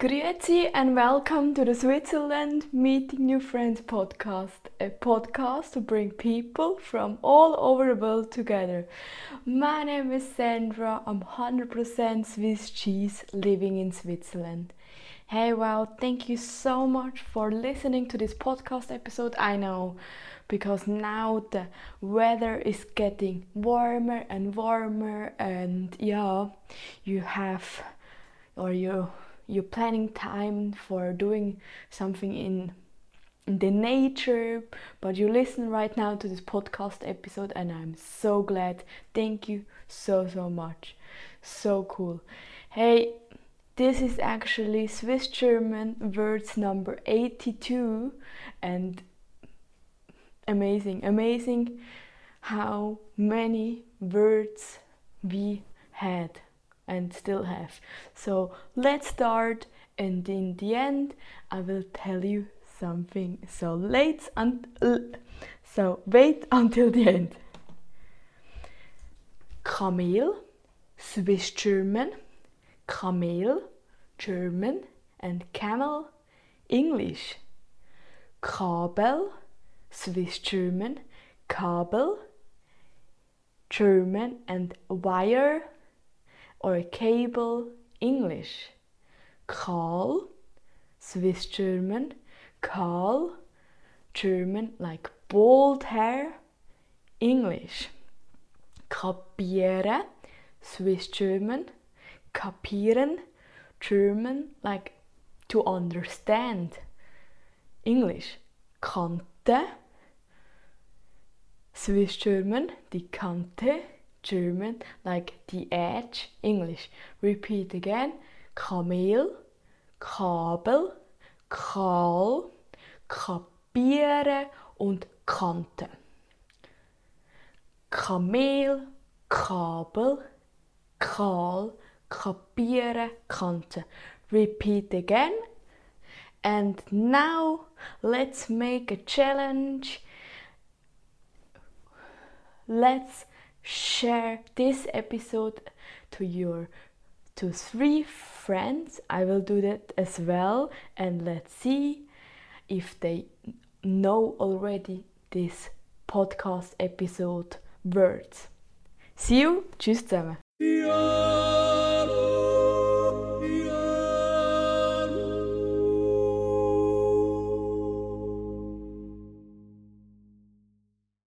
Grüezi and welcome to the Switzerland Meeting New Friends podcast, a podcast to bring people from all over the world together. My name is Sandra, I'm 100% Swiss cheese living in Switzerland. Hey, well, thank you so much for listening to this podcast episode. I know because now the weather is getting warmer and warmer, and yeah, you have or you you're planning time for doing something in the nature but you listen right now to this podcast episode and i'm so glad. Thank you so so much. So cool. Hey this is actually swiss german words number 82 and amazing amazing how many words we had and still have. So let's start, and in the end, I will tell you something. So and so wait until the end. Kamel, Swiss German, Kamel, German, and camel, English. Kabel, Swiss German, Kabel, German, and wire, or cable English. Kahl Swiss German, kahl German like bald hair English. Kapiere Swiss German, kapieren German like to understand English. Kante Swiss German, die Kante German, like the edge, English. Repeat again. Kamel, Kabel, Kahl, kapieren und Kante. Kamel, Kabel, Kahl, kapieren, Kante. Repeat again. And now let's make a challenge. Let's share this episode to your to three friends. I will do that as well and let's see if they know already this podcast episode words. See you, tschüss zusammen.